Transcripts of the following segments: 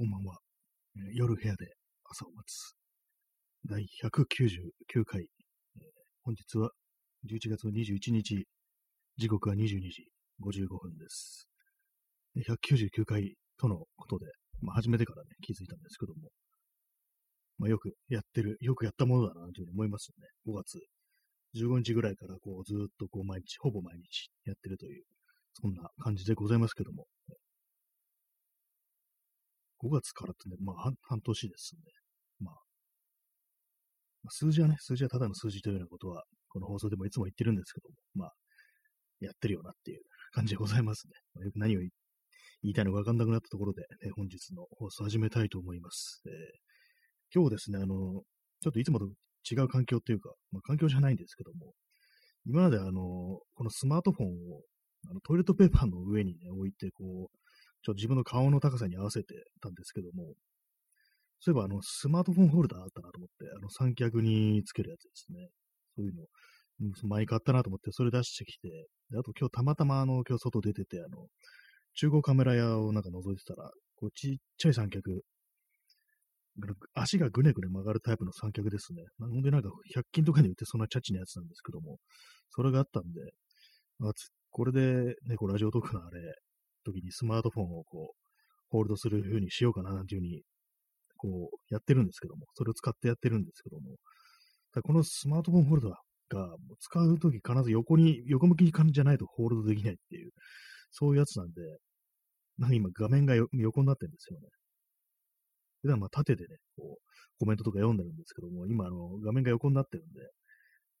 こんばんは。えー夜部屋で朝を待つ。第199回。えー本日は11月の21日。時刻は22時55分です。199回とのことで、まあ、初めてからね、気づいたんですけども。まあ、よくやってる、よくやったものだなというふうに思いますよね。5月15日ぐらいからこうずっとこう毎日、ほぼ毎日やってるという、そんな感じでございますけども。5月からってね、まあ半半年ですね。まあ、数字はね、数字はただの数字というようなことは、この放送でもいつも言ってるんですけども、まあ、やってるよなっていう感じでございますね。まあ、よく何を言いたいのかわかんなくなったところで、ね、本日の放送始めたいと思います。えー今日ですね、あの、ちょっといつもと違う環境っていうか、まあ、環境じゃないんですけども、今まであの、このスマートフォンをあのトイレットペーパーの上にね、置いて、こう、ちょっと自分の顔の高さに合わせてたんですけども、そういえばあの、スマートフォンホルダーあったなと思って、あの、三脚につけるやつですね。そういうの、うん前買ったなと思って、それ出してきて、であと今日たまたまあの、今日外出てて、あの、中古カメラ屋をなんか覗いてたら、こうちっちゃい三脚、足がぐねぐね曲がるタイプの三脚ですね。なのでなんか100均とかに売ってそんなチャッチなやつなんですけども、それがあったんで、あこれでね、こうラジオトークのあれ、時にスマートフォンをこう、ホールドする風にしようかななんていう風に、こう、やってるんですけども、それを使ってやってるんですけども、ただこのスマートフォンホルダーが、もう使うとき必ず横に、横向きに感じじゃないとホールドできないっていう、そういうやつなんで、なんか今画面が横になってるんですよね。普段まあ縦でね、こう、コメントとか読んでるんですけども、今あの、画面が横になってるんで、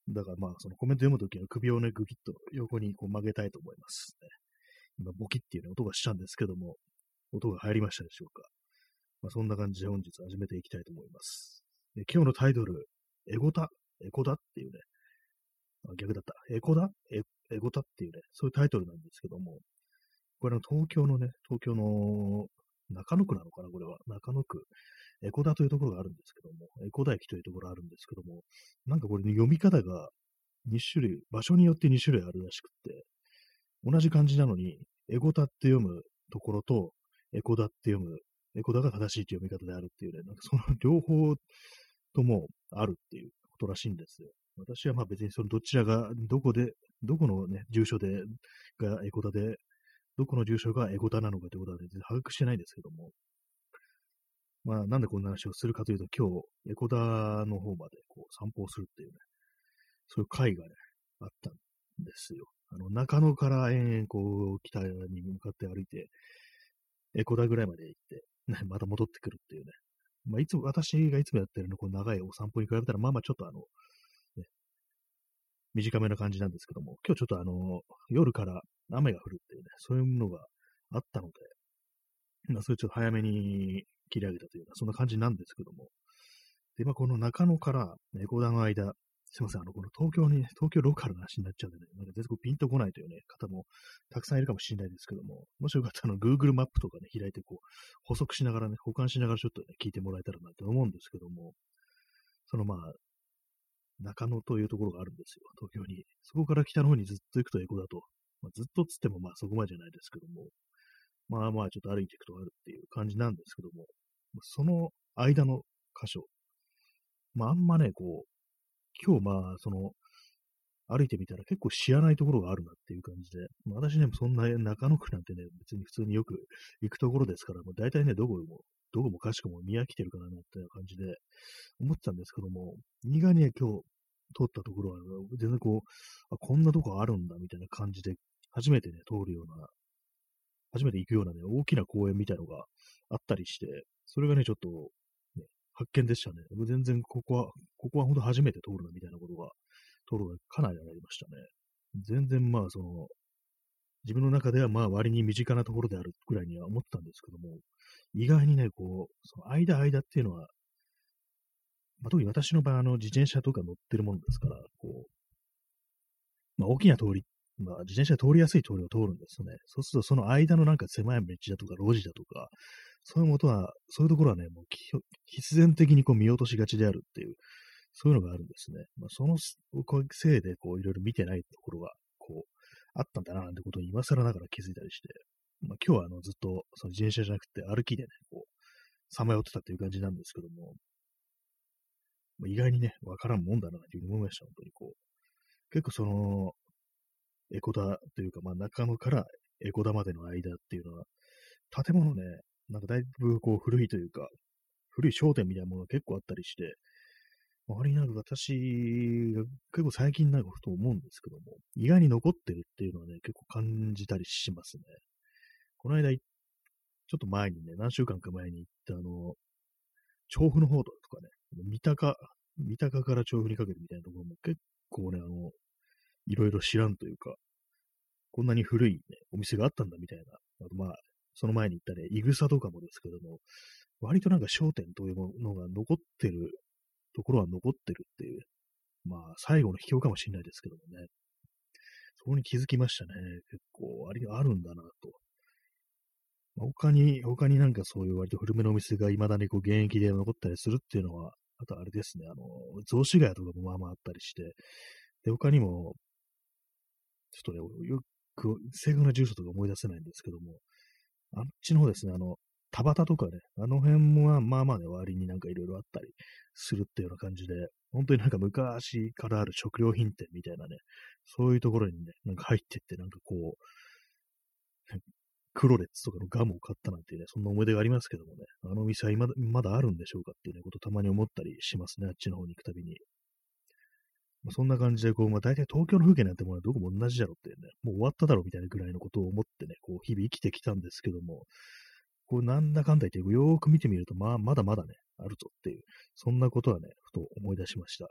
だからまあ、そのコメント読むときは首をね、ぐきっと横にこう曲げたいと思います、ね。今、ボキっていうね、音がしたんですけども、音が入りましたでしょうか。まあ、そんな感じで本日始めていきたいと思います。で今日のタイトル、エゴタ、エコダっていうね、あ逆だった、エコダ？エエゴタっていうね、そういうタイトルなんですけども、これの東京のね、東京の中野区なのかな、これは。中野区。エコダというところがあるんですけども、エコダ駅というところがあるんですけども、なんかこれ、ね、読み方が2種類、場所によって2種類あるらしくって、同じ漢字なのに、エゴタって読むところと、エコダって読む、エコダが正しいという読み方であるっていうね、なんかその 両方ともあるっていうことらしいんですよ。私はまあ別にそのどちらが、どこで、どこのね、住所で、がエコダで、どこの住所がエゴタなのかということは、全然把握してないんですけども、まあ、なんでこんな話をするかというと、今日、エコダの方までこう散歩をするっていうね、そういう会がね、あったんですよ。あの、中野から延々こう、北に向かって歩いて、エコダぐらいまで行って、ね、また戻ってくるっていうね。まあ、いつも、私がいつもやってるの、こう長いお散歩に比べたら、まあまあちょっとあの、ね、短めな感じなんですけども、今日ちょっとあの、夜から雨が降るっていうね、そういうのがあったので、まあ、それちょっと早めに切り上げたというような、そんな感じなんですけども。で、まあ、この中野から猫田の間、すいません、あの、この東京に、東京ローカルな話になっちゃうんでね、なんか全然ピンとこないというね、方もたくさんいるかもしれないですけども、もしよかったらあの、Google マップとかね、開いてこう、補足しながらね、保管しながらちょっとね、聞いてもらえたらなと思うんですけども、そのまあ、中野というところがあるんですよ、東京に。そこから北の方にずっと行くとエコだと。まあ、ずっとつってもまあそこまでじゃないですけども、まあまあちょっと歩いていくとあるっていう感じなんですけども、その間の箇所、まああんまね、こう、今日まあその、歩いてみたら結構知らないところがあるなっていう感じで、まあ、私ね、そんな中野区なんてね、別に普通によく行くところですから、もう大体ね、どこも、どこもかしこも見飽きてるかなっていう感じで思ってたんですけども、意外にね、今日通ったところは、全然こう、あ、こんなとこあるんだみたいな感じで、初めてね、通るような、初めて行くようなね、大きな公園みたいのがあったりして、それがね、ちょっと、発見でしたね。全然ここは、ここは本当初めて通るなみたいなことが、通るがかなりありましたね。全然まあ、その、自分の中ではまあ割に身近なところであるくらいには思ったんですけども、意外にね、こう、その間間っていうのは、まあ、特に私の場合、あの、自転車とか乗ってるものですから、こう、まあ、大きな通り、まあ、自転車通りやすい通りを通るんですよね。そうすると、その間のなんか狭い道だとか、路地だとか、そういうことは、そういうところはね、もう必然的にこう見落としがちであるっていう、そういうのがあるんですね。まあ、そのせいで、こう、いろいろ見てないところが、こう、あったんだな、なんてことに今更ながら気づいたりして、まあ、今日はあの、ずっと、その自転車じゃなくて歩きでね、こう、さまよってたっていう感じなんですけども、まあ、意外にね、わからんもんだな、というふうに思いました、本当にこう。結構その、エコダというか、まあ中野からエコダまでの間っていうのは、建物ね、なんかだいぶこう古いというか、古い商店みたいなものが結構あったりして、周りになる私が結構最近なると思うんですけども、意外に残ってるっていうのはね、結構感じたりしますね。この間、ちょっと前にね、何週間か前に行ったあの、調布の方とかね、三鷹、三鷹から調布にかけてみたいなところも結構ね、あの、いろいろ知らんというか、こんなに古い、ね、お店があったんだみたいな。あとまあ、その前に行ったね、いぐさとかもですけども、割となんか商店というものが残ってるところは残ってるっていう、まあ、最後の秘境かもしれないですけどもね。そこに気づきましたね。結構、あれあるんだなと。他に、他になんかそういう割と古めのお店が未だにこう現役で残ったりするっていうのは、あとあれですね、あの、雑司ヶ谷とかもまあまああったりして、で、他にも、ちょっとね、よく、正確な住所とか思い出せないんですけども、あっちの方ですね、あの、田端とかね、あの辺もまあまあね、割になんかいろいろあったりするっていうような感じで、本当になんか昔からある食料品店みたいなね、そういうところにね、なんか入ってって、なんかこう、クロレッツとかのガムを買ったなんていうね、そんな思い出がありますけどもね、あのお店は今まだあるんでしょうかっていうね、ことたまに思ったりしますね、あっちの方に行くたびに。まあ、そんな感じで、こう、まあ、大体東京の風景なんてものはどこも同じだろうっていうね、もう終わっただろうみたいなぐらいのことを思ってね、こう、日々生きてきたんですけども、こう、なんだかんだ言って、よーく見てみると、まあ、まだまだね、あるぞっていう、そんなことはね、ふと思い出しました。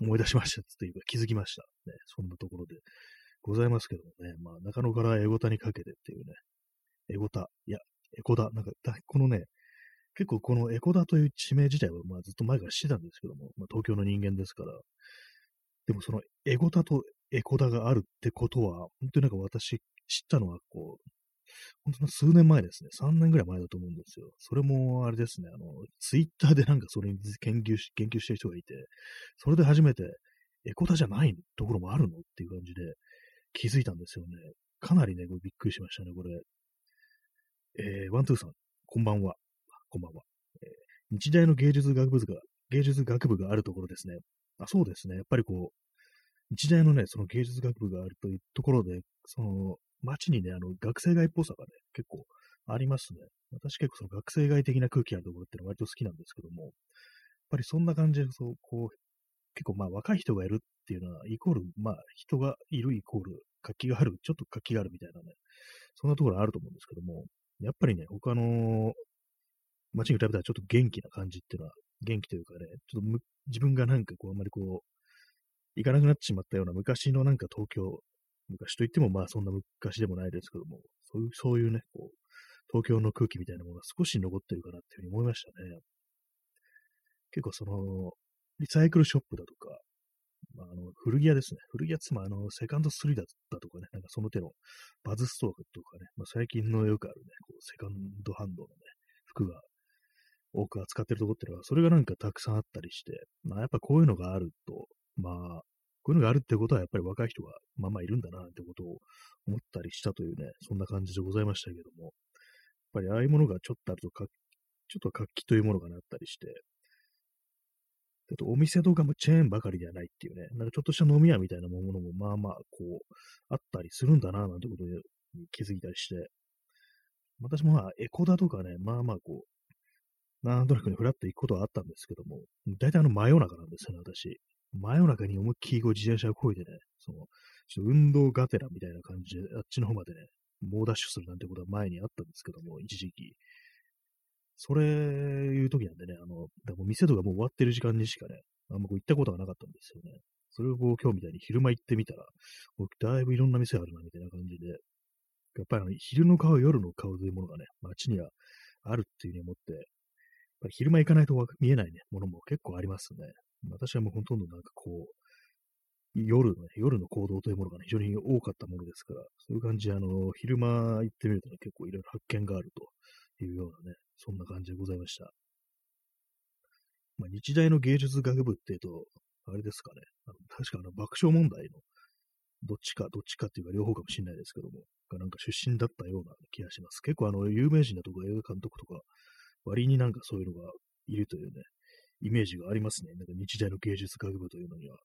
思い出しましたっていうか気づきました。ね、そんなところでございますけどもね、まあ、中野からエゴタにかけてっていうね、エゴタ、いや、エコダ、なんか、このね、結構このエコダという地名自体は、まあ、ずっと前から知ってたんですけども、まあ、東京の人間ですから、でもそのエゴタとエコダがあるってことは、本当になんか私知ったのは、こう、本当に数年前ですね。3年ぐらい前だと思うんですよ。それも、あれですね、あの、ツイッターでなんかそれに研究し、研究してる人がいて、それで初めて、エコダじゃないところもあるのっていう感じで気づいたんですよね。かなりね、これびっくりしましたね、これ。えー、ワントゥーさん、こんばんは。こんばんは。えー、日大の芸術学部が、芸術学部があるところですね。あ、そうですね。やっぱりこう、日大のね、その芸術学部があるというところで、その、街にね、あの、学生街っぽさがね、結構ありますね。私結構その学生街的な空気あるところっていうのは割と好きなんですけども、やっぱりそんな感じで、そう、こう、結構まあ若い人がいるっていうのは、イコール、まあ人がいるイコール、活気がある、ちょっと活気があるみたいなね、そんなところあると思うんですけども、やっぱりね、他の街に比べたらちょっと元気な感じっていうのは、元気というかね、ちょっとむ自分がなんかこう、あんまりこう、行かなくなってしまったような昔のなんか東京、昔といってもまあそんな昔でもないですけども、そういう、そういうね、こう、東京の空気みたいなものが少し残ってるかなっていうふうに思いましたね。結構その、リサイクルショップだとか、まあ、あの古着屋ですね。古着屋つまりあの、セカンドスリーだったとかね、なんかその手のバズストアとかね、まあ、最近のよくあるね、こうセカンドハンドのね、服が多く扱ってるところっていうのは、それがなんかたくさんあったりして、まあやっぱこういうのがあると、まあ、こういうのがあるってことはやっぱり若い人がまあまあいるんだなってことを思ったりしたというね、そんな感じでございましたけども、やっぱりああいうものがちょっとあるとか、ちょっと活気というものがなったりして、あとお店とかもチェーンばかりではないっていうね、なんかちょっとした飲み屋みたいなものもまあまあこう、あったりするんだななんてことに気づいたりして、私もまあエコダとかね、まあまあこう、なんとなくね、フラッと行くことはあったんですけども、大体あの真夜中なんですよね、私。真夜中に思いっきりこう自転車をこいでね、その、ちょっと運動がてらみたいな感じで、あっちの方までね、猛ダッシュするなんてことは前にあったんですけども、一時期。それいう時なんでね、あの、だも店とかもう終わってる時間にしかね、あんまこう行ったことがなかったんですよね。それをこう今日みたいに昼間行ってみたら、だいぶいろんな店あるな、みたいな感じで、やっぱりあの昼の顔、夜の顔というものがね、街にはあるっていうふうに思って、ぱり昼間行かないと見えないね、ものも結構ありますね。私はもうほとんどなんかこう、夜の、ね、夜の行動というものが、ね、非常に多かったものですから、そういう感じで、あの、昼間行ってみるとね、結構いろいろ発見があるというようなね、そんな感じでございました。まあ、日大の芸術学部っていうと、あれですかね、あの確かあの爆笑問題のどっちか、どっちかっていうか両方かもしれないですけども、なんか出身だったような気がします。結構あの、有名人だとか映画監督とか、割になんかそういうのがいるというね、イメージがありますね。なんか日大の芸術学部というのには。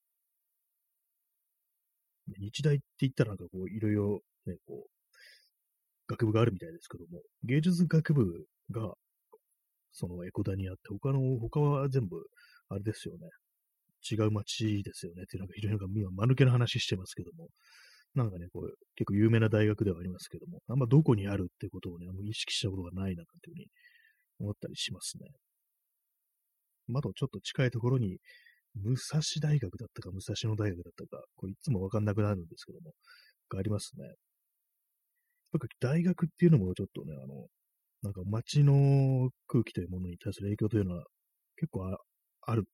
日大って言ったらなんかこう、いろいろね、こう、学部があるみたいですけども、芸術学部が、そのエコダにあって、他の、他は全部、あれですよね。違う街ですよね。っていうなんか非常になんか今、間抜けな話してますけども、なんかね、こう、結構有名な大学ではありますけども、あんまどこにあるってことをね、あんま意識したことがないな、というふうに思ったりしますね。まだちょっと近いところに、武蔵大学だったか、武蔵野大学だったか、これいつもわかんなくなるんですけども、がありますね。やっぱ大学っていうのもちょっとね、あの、なんか街の空気というものに対する影響というのは結構ある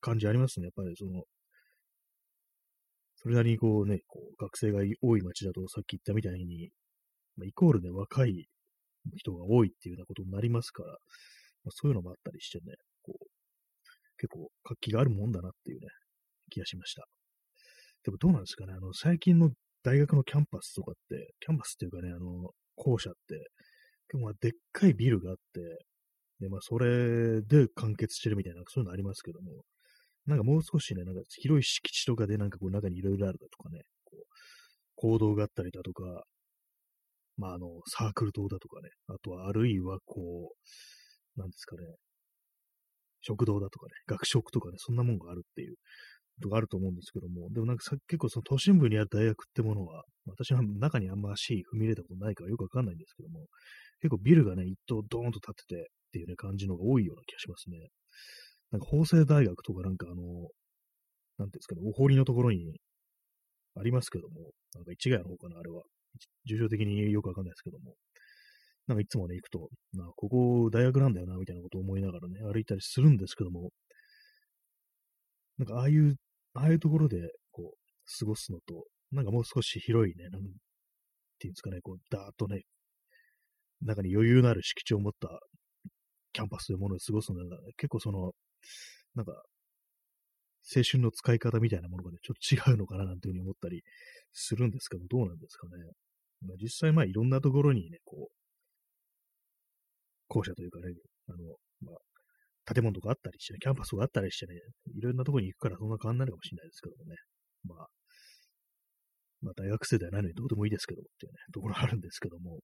感じありますね。やっぱりその、それなりにこうね、こう学生が多い街だとさっき言ったみたいに、まあ、イコールね、若い人が多いっていうようなことになりますから、まあ、そういうのもあったりしてね、こう、結構活気があるもんだなっていうね、気がしました。でもどうなんですかね、あの、最近の大学のキャンパスとかって、キャンパスっていうかね、あの、校舎って、結構でっかいビルがあって、で、まあ、それで完結してるみたいな、そういうのありますけども、なんかもう少しね、なんか広い敷地とかでなんかこう中にいろいろあるだとかね、こう、行動があったりだとか、まあ、あの、サークル棟だとかね、あとはあるいはこう、なんですかね、食堂だとかね、学食とかね、そんなもんがあるっていうことがあると思うんですけども、でもなんかさ結構その都心部にある大学ってものは、私は中にあんま足踏み入れたことないからよくわかんないんですけども、結構ビルがね、一棟ドーンと建っててっていうね、感じのが多いような気がしますね。なんか法政大学とかなんかあの、なんていうんですかね、お堀のところにありますけども、なんか市ヶ谷の方かな、あれは。重症的によくわかんないですけども。なんかいつもね、行くと、なここ大学なんだよな、みたいなことを思いながらね、歩いたりするんですけども、なんかああいう、ああいうところで、こう、過ごすのと、なんかもう少し広いね、なんていうんですかね、こう、だーっとね、中に余裕のある敷地を持ったキャンパスというものを過ごすのが、結構その、なんか、青春の使い方みたいなものがね、ちょっと違うのかななんていうふうに思ったりするんですけど、どうなんですかね。まあ、実際、まあ、いろんなところにね、こう、校舎というかね、あの、まあ、建物とかあったりしてね、キャンパスがあったりしてね、いろんなところに行くからそんな変わんないのかもしれないですけどもね。まあ、まあ大学生ではないのにどうでもいいですけどっていうね、ところあるんですけども、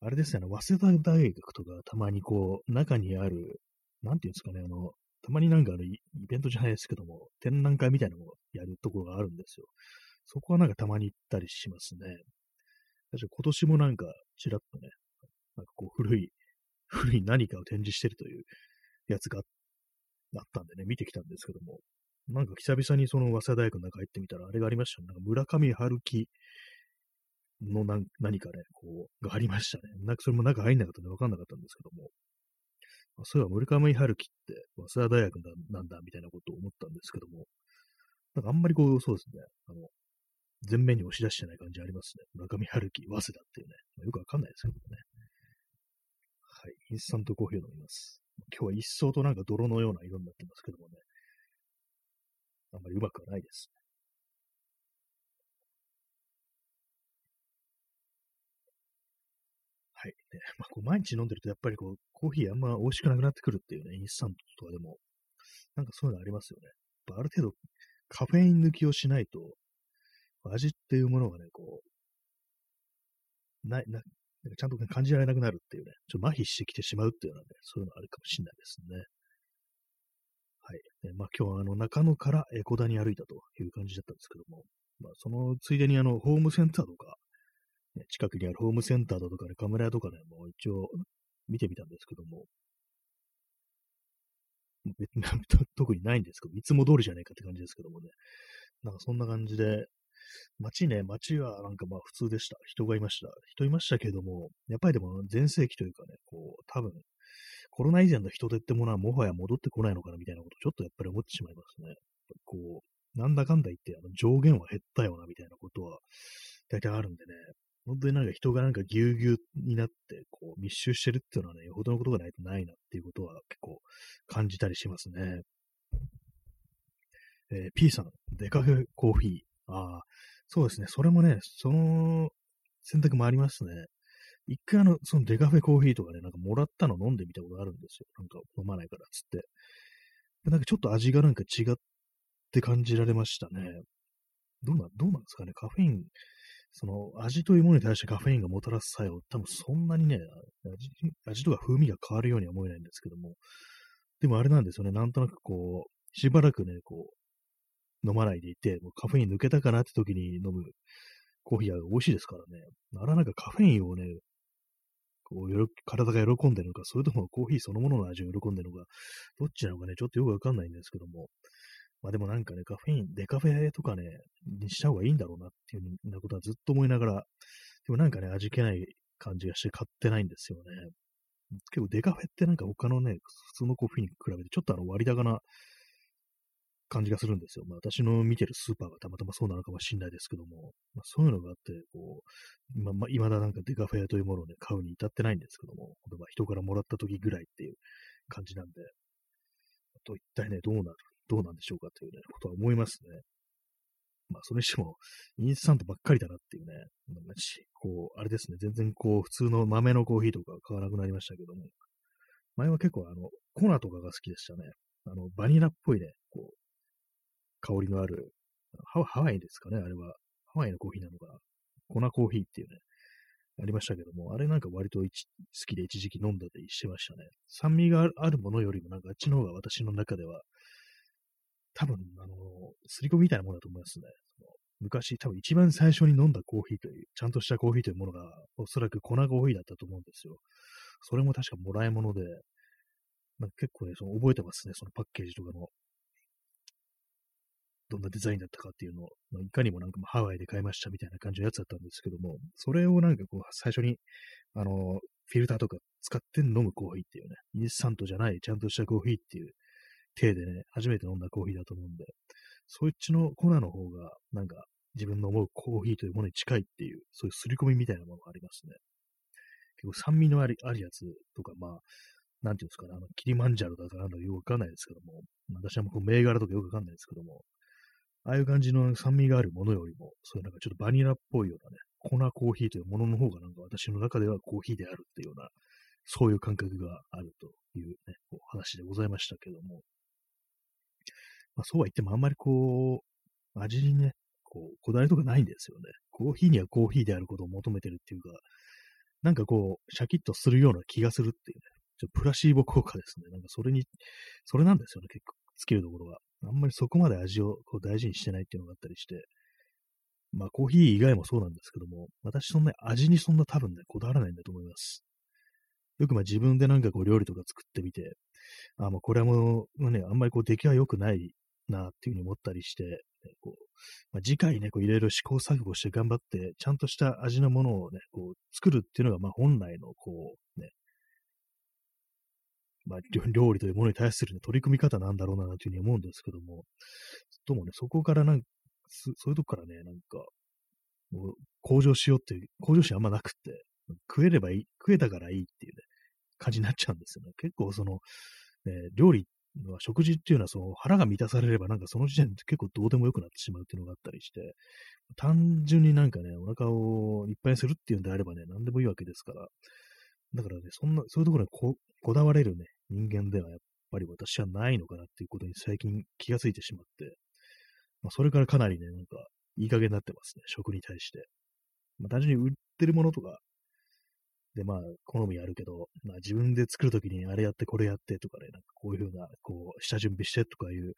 あれですよね、早稲田大学とかたまにこう、中にある、なんていうんですかね、あの、たまになんかあるイベントじゃないですけども、展覧会みたいなのをやるところがあるんですよ。そこはなんかたまに行ったりしますね。確か今年もなんかちらっとね、なんかこう古い、古い何かを展示してるというやつがあったんでね、見てきたんですけども、なんか久々にその早稲田大学の中入ってみたら、あれがありましたね。なんか村上春樹の何何かね、こう、がありましたね。なんかそれも中入んなかったんで分かんなかったんですけども、そういえば村上春樹って早稲田大学なんだみたいなことを思ったんですけども、なんかあんまりこう、そうですね、あの、前面に押し出してない感じありますね。村上春樹、早稲田っていうね、ま、よくわかんないですけどもね。はい、インスタントコーヒーを飲みます。今日は一層となんか泥のような色になってますけどもね、あんまりうまくはないです。はい。ね、まあ、こう毎日飲んでると、やっぱりこう、コーヒーあんま美味しくなくなってくるっていうね、インスタントとかでも、なんかそういうのありますよね。ある程度、カフェイン抜きをしないと、味っていうものがね、こう、ない、な、なんかちゃんと感じられなくなるっていうね、ちょっと麻痺してきてしまうっていうのはね、そういうのあるかもしれないですね。はい。ね、まあ今日はあの中野からエコダに歩いたという感じだったんですけども、まあそのついでにあのホームセンターとか、ね、近くにあるホームセンターだとかね、カメラ屋とかね、もう一応見てみたんですけども、特にないんですけど、いつも通りじゃないかって感じですけどもね。なんかそんな感じで、街ね、街はなんかまあ普通でした。人がいました。人いましたけども、やっぱりでも全盛期というかね、こう、多分、コロナ以前の人手ってものはもはや戻ってこないのかなみたいなことちょっとやっぱり思ってしまいますね。こう、なんだかんだ言ってあの上限は減ったよなみたいなことは大体あるんでね、本当になんか人がなんかぎゅうぎゅうになって、こう密集してるっていうのはね、よほどのことがないとないなっていうことは結構感じたりしますね。えー、P さん、デカフェコーヒー。ああ、そうですね。それもね、その選択もありますね。一回あの、そのデカフェコーヒーとかね、なんかもらったの飲んでみたことあるんですよ。なんか飲まないからっつって。なんかちょっと味がなんか違って感じられましたね。どうな、どうなんですかね。カフェイン、その味というものに対してカフェインがもたらす作用、多分そんなにね、味とか風味が変わるようには思えないんですけども、でもあれなんですよね。なんとなくこう、しばらくね、こう、飲まないでいて、もうカフェイン抜けたかなって時に飲むコーヒーは美味しいですからね。あらなんかカフェインをね、こう体が喜んでるのか、それともコーヒーそのものの味を喜んでるのか、どっちなのかね、ちょっとよくわかんないんですけども、まあでもなんかね、カフェイン、デカフェとかね、にした方がいいんだろうなっていうようなことはずっと思いながら、でもなんかね、味気ない感じがして買ってないんですよね。結構デカフェってなんか他のね、普通のコーヒーに比べてちょっとあの割高な感じがするんですよ。まあ私の見てるスーパーがたまたまそうなのかもしれないですけども、まあ、そういうのがあって、こう、まあ、まあ、未だなんかデカフェというものをね、買うに至ってないんですけども、まあ人からもらった時ぐらいっていう感じなんで、と一体ね、どうなる、どうなんでしょうかというね、ことは思いますね。まあ、それにしても、インスタントばっかりだなっていうね、こう、あれですね、全然こう、普通の豆のコーヒーとか買わなくなりましたけども、前は結構あの、コナとかが好きでしたね。あの、バニラっぽいね、こう、香りのある、ハワイですかね、あれは。ハワイのコーヒーなのかな。粉コーヒーっていうね、ありましたけども、あれなんか割と好きで一時期飲んだりしてましたね。酸味があるものよりもなんかあっちの方が私の中では多分、あの、すり込みみたいなものだと思いますね。昔、多分一番最初に飲んだコーヒーという、ちゃんとしたコーヒーというものが、おそらく粉コーヒーだったと思うんですよ。それも確かもらい物で、なんか結構ね、その覚えてますね、そのパッケージとかの、どんなデザインだったかっていうのを、いかにもなんかハワイで買いましたみたいな感じのやつだったんですけども、それをなんかこう、最初に、あの、フィルターとか使って飲むコーヒーっていうね、インスタントじゃない、ちゃんとしたコーヒーっていう手でね、初めて飲んだコーヒーだと思うんで、そっちの粉の方が、なんか、自分の思うコーヒーというものに近いっていう、そういう刷り込みみたいなものがありますね。結構酸味のありあるやつとか、まあ、なんていうんですかね、あの、キリマンジャロだかなんだかよくわかんないですけども、私はもう銘柄とかよくわかんないですけども、ああいう感じの酸味があるものよりも、そういうなんかちょっとバニラっぽいようなね、粉コーヒーというものの方がなんか私の中ではコーヒーであるっていうような、そういう感覚があるというね、お話でございましたけども、まあ、そうは言ってもあんまりこう、味にね、こう、こだわりとかないんですよね。コーヒーにはコーヒーであることを求めてるっていうか、なんかこう、シャキッとするような気がするっていうね。ちょプラシーボ効果ですね。なんかそれに、それなんですよね、結構、つけるところは。あんまりそこまで味をこう大事にしてないっていうのがあったりして。まあコーヒー以外もそうなんですけども、私そんな味にそんな多分ね、こだわらないんだと思います。よくまあ自分でなんかこう料理とか作ってみて、あ、もうこれはもうね、あんまりこう出来は良くないなっていうふうに思ったりして、こうまあ、次回ね、いろいろ試行錯誤して頑張って、ちゃんとした味のものをね、こう作るっていうのが、まあ本来のこうね、まあ料理というものに対する、ね、取り組み方なんだろうなというふうに思うんですけども、どうもね、そこからなんか、そういうとこからね、なんか、もう向上しようっていう、向上心あんまなくって、食えればいい、食えたからいいっていうね、感じになっちゃうんですよね。結構その、ね、料理食事っていうのはその腹が満たされればなんかその時点で結構どうでもよくなってしまうっていうのがあったりして、単純になんかね、お腹をいっぱいにするっていうんであればね、何でもいいわけですから、だからね、そんな、そういうところにここだわれるね、人間ではやっぱり私はないのかなっていうことに最近気がついてしまって、まあ、それからかなりね、なんか、いい加減になってますね、食に対して。まあ、単純に売ってるものとか、で、まあ、好みあるけど、まあ自分で作るときにあれやってこれやってとかね、なんかこういうふうな、こう、下準備してとかいう、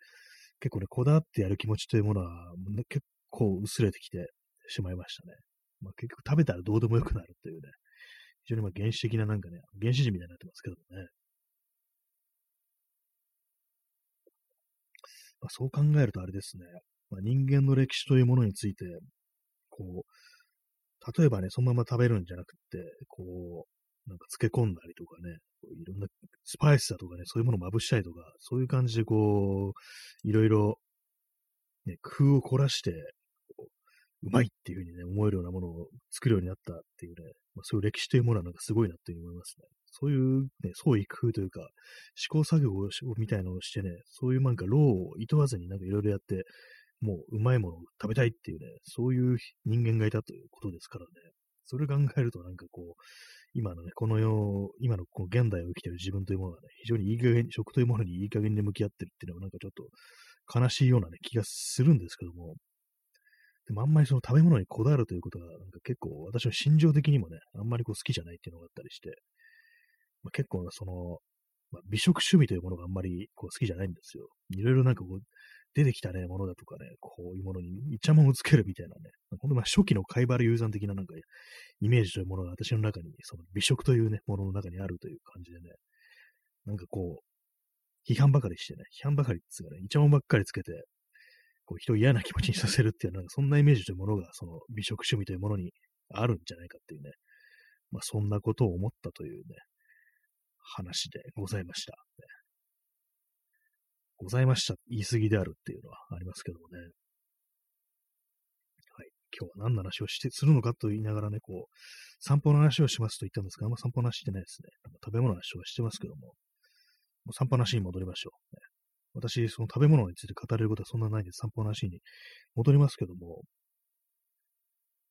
結構ね、こだわってやる気持ちというものは、ね、結構薄れてきてしまいましたね。まあ結局食べたらどうでもよくなるっていうね、非常にまあ原始的ななんかね、原始人みたいになってますけどね。まあ、そう考えるとあれですね、まあ、人間の歴史というものについて、こう、例えばね、そのまま食べるんじゃなくて、こう、なんか漬け込んだりとかね、いろんなスパイスだとかね、そういうものをまぶしたりとか、そういう感じでこう、いろいろ、ね、工夫を凝らして、うまいっていうふうにね、思えるようなものを作るようになったっていうね、まあ、そういう歴史というものはなんかすごいなっていうふうに思いますね。そういうね、創意工夫というか、試行錯誤みたいなのをしてね、そういうなんか労を厭わずになんかいろいろやって、もううまいものを食べたいっていうね、そういう人間がいたということですからね。それ考えるとなんかこう、今のね、この世、今のこの現代を生きてる自分というものがね、非常にいい加減、食というものにいい加減に向き合ってるっていうのはなんかちょっと悲しいようなね、気がするんですけども、でもあんまりその食べ物にこだわるということが、なんか結構私の心情的にもね、あんまりこう好きじゃないっていうのがあったりして、まあ、結構その、まあ、美食趣味というものがあんまりこう好きじゃないんですよ。いろいろなんかこう、出てきたね、ものだとかね、こういうものにイチャモンをつけるみたいなね、ほんとまあ初期の貝原雄山的ななんかイメージというものが私の中に、その美食というね、ものの中にあるという感じでね、なんかこう、批判ばかりしてね、批判ばかりっていうかね、イチャモンばっかりつけて、こう人を嫌な気持ちにさせるっていう、なんかそんなイメージというものが、その美食趣味というものにあるんじゃないかっていうね、まあそんなことを思ったというね、話でございました。ございました。言い過ぎであるっていうのはありますけどもね。はい。今日は何の話をして、するのかと言いながらね、こう、散歩の話をしますと言ったんですが、あんま散歩の話してないですね。食べ物の話はしてますけども、もう散歩の話に戻りましょう、ね。私、その食べ物について語れることはそんなないんで、散歩の話に戻りますけども、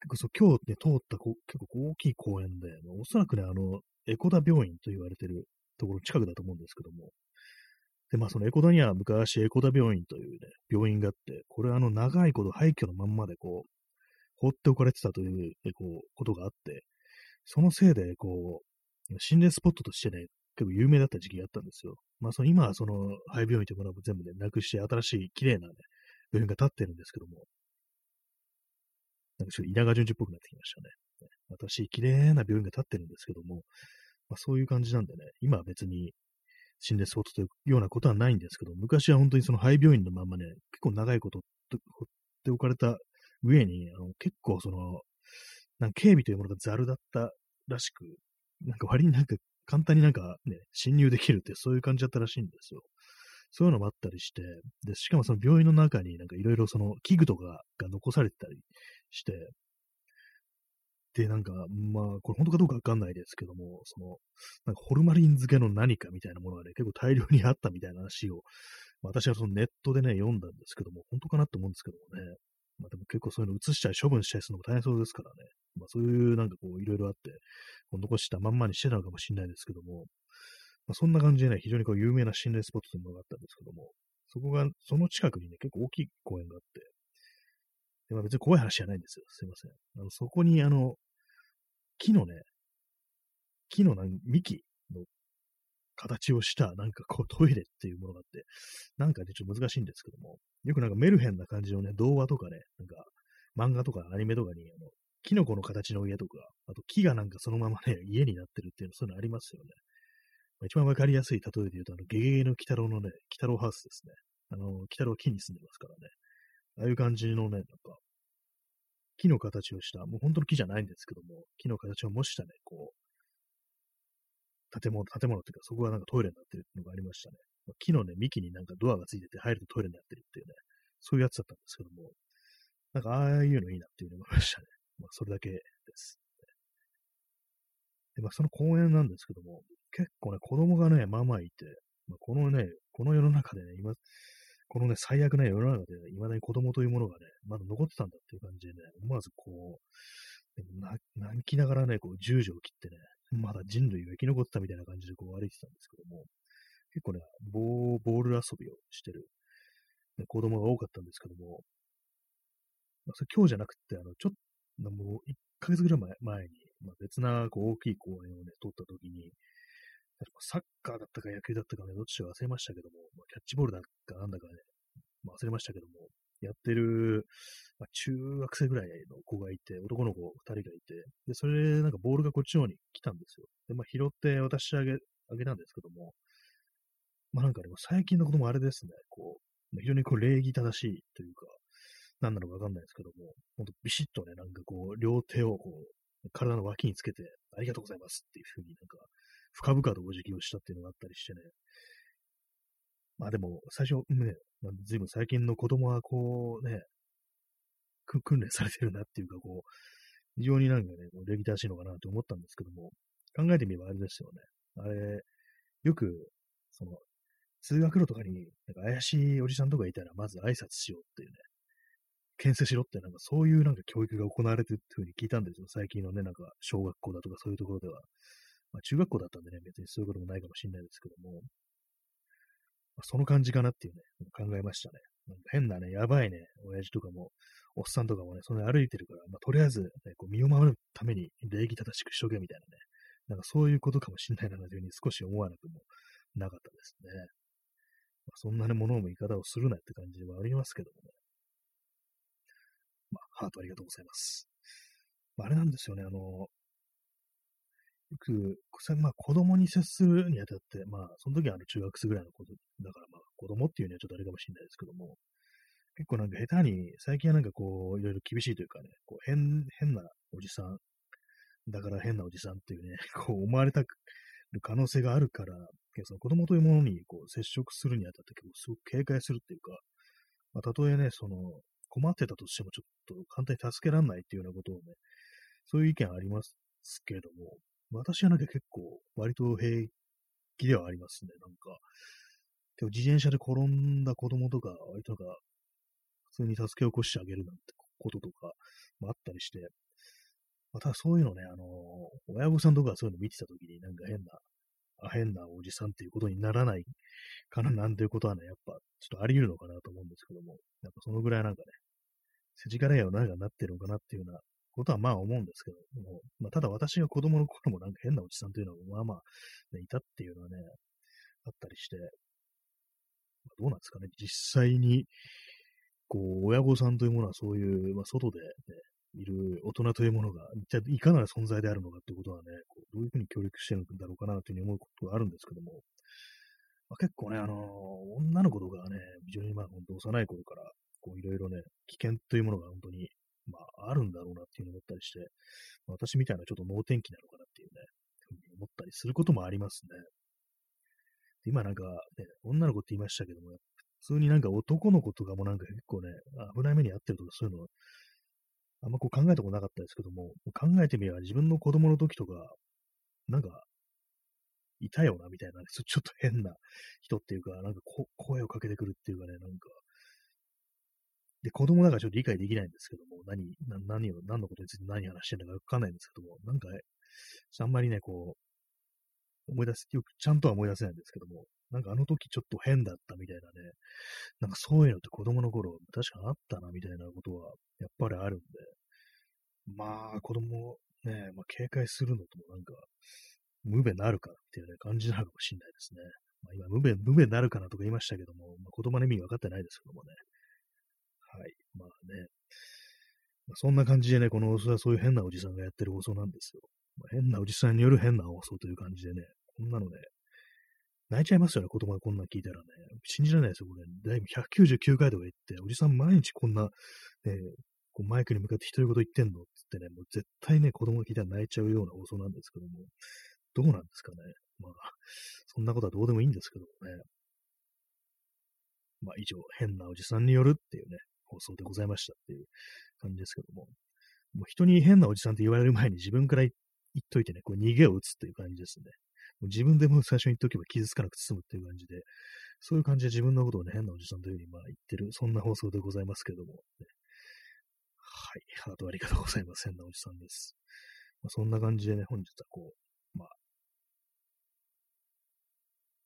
結構そう、今日ね、通ったこ結構大きい公園で、おそらくね、あの、エコダ病院と言われてるところ近くだと思うんですけども、で、まあそのエコダには昔エコダ病院というね、病院があって、これはあの長いこと廃墟のまんまでこう、放っておかれてたという、こう、ことがあって、そのせいで、こう、心霊スポットとしてね、結構有名だった時期があったんですよ。まあその今はその廃病院というものを全部ね、なくして新しい綺麗なね、病院が建ってるんですけども、なんかちょっと稲川淳二っぽくなってきましたね。私、綺麗な病院が建ってるんですけども、まあそういう感じなんでね、今は別に心霊スポットというようなことはないんですけど、昔は本当にその廃病院のままね、結構長いこと放っておかれた上に、あの結構その、なん警備というものがざるだったらしく、なんか割になんか簡単になんかね、侵入できるってそういう感じだったらしいんですよ。そういうのもあったりして、で、しかもその病院の中になんかいろいろその器具とかが残されてたりして、で、なんか、まあ、これ本当かどうかわかんないですけども、その、なんかホルマリン漬けの何かみたいなものがね、結構大量にあったみたいな話を、私はそのネットでね、読んだんですけども、本当かなって思うんですけどもね。まあでも結構そういうの移したり処分したりするのも大変そうですからね。まあそういうなんかこういろいろあって、残したまんまにしてたのかもしれないですけども、まあそんな感じでね、非常にこう有名な心霊スポットというものがあったんですけども、そこが、その近くにね、結構大きい公園があって、でまあ、別に怖い話じゃないんですよ。すいません。あのそこに、あの、木のね、木の幹の形をした、なんかこうトイレっていうものがあって、なんかね、ちょっと難しいんですけども、よくなんかメルヘンな感じのね、童話とかね、なんか漫画とかアニメとかに、あの、キノコの形の家とか、あと木がなんかそのままね、家になってるっていうの、そういうのありますよね。まあ、一番わかりやすい例えで言うと、あの、ゲゲゲの鬼太郎のね、鬼太郎ハウスですね。あの、鬼太郎木に住んでますからね。ああいう感じのね、なんか、木の形をした、もう本当の木じゃないんですけども、木の形を模したね、こう、建物、建物っていうか、そこがなんかトイレになってるっていうのがありましたね。木のね、幹になんかドアがついてて入るとトイレになってるっていうね、そういうやつだったんですけども、なんかああいうのいいなっていうのがありましたね。まあ、それだけです。で、まあ、その公園なんですけども、結構ね、子供がね、まあまあいて、まあ、このね、この世の中でね、今、このね、最悪な世の中で、ね、未だに子供というものがね、まだ残ってたんだっていう感じでね、思わずこう、泣きながらね、こう、十字を切ってね、まだ人類が生き残ってたみたいな感じでこう歩いてたんですけども、結構ね、ボーボール遊びをしてる、ね、子供が多かったんですけども、まあ、それ今日じゃなくて、あの、ちょっと、もう1ヶ月ぐらい前前に、まあ、別なこう大きい公園をね、撮った時に、サッカーだったか野球だったかね、どっちか忘れましたけども、キャッチボールだかなんだかね、忘れましたけども、やってる、まあ、中学生ぐらいの子がいて、男の子二人がいて、で、それでなんかボールがこっちの方に来たんですよ。で、まあ、拾って渡してあげ、あげたんですけども、まあなんかね、最近のこともあれですね、こう、非常にこう礼儀正しいというか、何なのかわかんないですけども、ほんとビシッとね、なんかこう、両手をこう、体の脇につけて、ありがとうございますっていうふうになんか、深々とお辞儀をしたっていうのがあったりしてね。まあでも、最初ね、まあ、随分最近の子供はこうね、訓練されてるなっていうか、こう、非常になんかね、礼儀正しいのかなと思ったんですけども、考えてみればあれですよね。あれ、よく、その、通学路とかに、なんか怪しいおじさんとかいたら、まず挨拶しようっていうね、牽制しろって、なんかそういうなんか教育が行われてるっていうふうに聞いたんですよ。最近のね、なんか小学校だとかそういうところでは。まあ、中学校だったんでね、別にそういうこともないかもしれないですけども、まあ、その感じかなっていうね、考えましたね。なんか変なね、やばいね、親父とかも、おっさんとかもね、その歩いてるから、まあ、とりあえず、ね、こう身を守るために礼儀正しくしとけみたいなね、なんかそういうことかもしれないなというふうに少し思わなくもなかったですね。まあ、そんなね、物の見方をするなって感じではありますけどもね。まあ、ハートありがとうございます。あ、れなんですよね、あの、く、まあ、子供に接するにあたって、まあ、その時はあの中学生ぐらいのこと、だからまあ、子供っていうにはちょっとあれかもしれないですけども、結構なんか下手に、最近はなんかこう、いろいろ厳しいというかね、こう変、変なおじさん、だから変なおじさんっていうね、こう思われたる可能性があるから、その子供というものにこう接触するにあたって結構すごく警戒するっていうか、まあ、たとえね、その、困ってたとしてもちょっと簡単に助けられないっていうようなことをね、そういう意見ありますけども、私はなんか結構割と平気ではありますね、なんか。結構自転車で転んだ子供とか、割となんか、普通に助け起こしてあげるなんてこととかもあったりして、またそういうのね、あの親御さんとかそういうの見てたときになんか変な、あ、変なおじさんっていうことにならないかななんていうことはね、やっぱちょっとあり得るのかなと思うんですけども、やっぱそのぐらいなんかね、世知辛いようながなってるのかなっていうようなことはまあ思うんですけども、まあ、ただ私が子供の頃もなんか変なおじさんというのはまあまあ、ね、いたっていうのはね、あったりして、まあ、どうなんですかね、実際に、こう、親御さんというものはそういう、まあ、外で、ね、いる大人というものが、一体いかなる存在であるのかということはね、こうどういうふうに協力してるんだろうかなというふうに思うことがあるんですけども、まあ、結構ね、あのー、女の子とかがね、非常にまあ本当幼い頃から、こういろいろね、危険というものが本当に、まああるんだろうなっていうのを思ったりして、まあ、私みたいなちょっと脳天気なのかなっていうね、ふうに思ったりすることもありますね。今なんかね、女の子って言いましたけども、普通になんか男の子とかもなんか結構ね、危ない目に遭ってるとかそういうのあんまこう考えたことなかったですけども、考えてみれば自分の子供の時とか、なんか、いたよな、みたいな、ね、ちょっと変な人っていうか、なんかこ声をかけてくるっていうかね、なんか、で、子供だかちょっと理解できないんですけども、何、何を、何のことについて何話してるのかわかんないんですけども、なんか、あんまりね、こう、思い出す、よくちゃんとは思い出せないんですけども、なんかあの時ちょっと変だったみたいなね、なんかそういうのって子供の頃、確かあったなみたいなことは、やっぱりあるんで、まあ子供ね、まあ警戒するのともなんか、無べなるかっていうね、感じなのかもしれないですね。まあ、今、無べ、無べなるかなとか言いましたけども、まあ、言葉の意味分かってないですけどもね。はい。まあね。まあ、そんな感じでね、この放送はそういう変なおじさんがやってる放送なんですよ。まあ、変なおじさんによる変な放送という感じでね、こんなのね、泣いちゃいますよね、子供がこんなん聞いたらね。信じられないですよ、これ。だいぶ199回とか言って、おじさん毎日こんな、ね、こうマイクに向かって独り言言ってんのってね、もう絶対ね、子供が聞いたら泣いちゃうような放送なんですけども、どうなんですかね。まあ、そんなことはどうでもいいんですけどもね。まあ、以上、変なおじさんによるっていうね、放送でございましたっていう感じですけども、もう人に変なおじさんって言われる前に自分から言っといてね、こう逃げを打つっていう感じですね。もう自分でも最初に言っておけば傷つかなくて済むっていう感じで、そういう感じで自分のことをね、変なおじさんというふうにまあ言ってる、そんな放送でございますけども、ね、はい、ハートありがとうございます。変なおじさんです。まあ、そんな感じでね、本日はこう、まあ、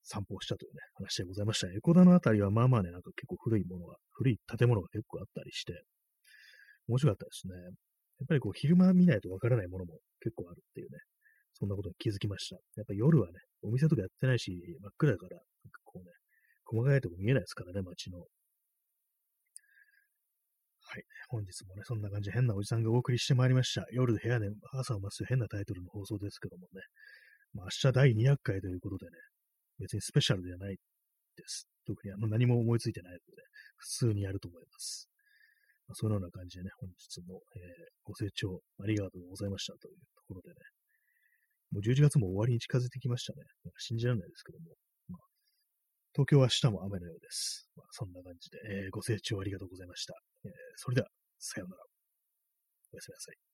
散歩をしたというね、話でございました。エコダのあたりはまあまあね、なんか結構古いものが、古い建物が結構あったりして、面白かったですね。やっぱりこう、昼間見ないとわからないものも結構あるっていうね、そんなことに気づきました。やっぱ夜はね、お店とかやってないし、真っ暗だから、なんかこうね、細かいとこ見えないですからね、街の。はい。本日もね、そんな感じで変なおじさんがお送りしてまいりました。夜部屋で朝を待つ変なタイトルの放送ですけどもね。まあ、明日第200回ということでね、別にスペシャルではないです。特にあの何も思いついてないので、普通にやると思います。まあ、そのような感じでね、本日も、えー、ご清聴ありがとうございましたというところでね、もう11月も終わりに近づいてきましたね。なんか信じられないですけども。まあ、東京は明日も雨のようです。まあ、そんな感じで、えー、ご清聴ありがとうございました。えー、それでは、さようなら。おやすみなさい。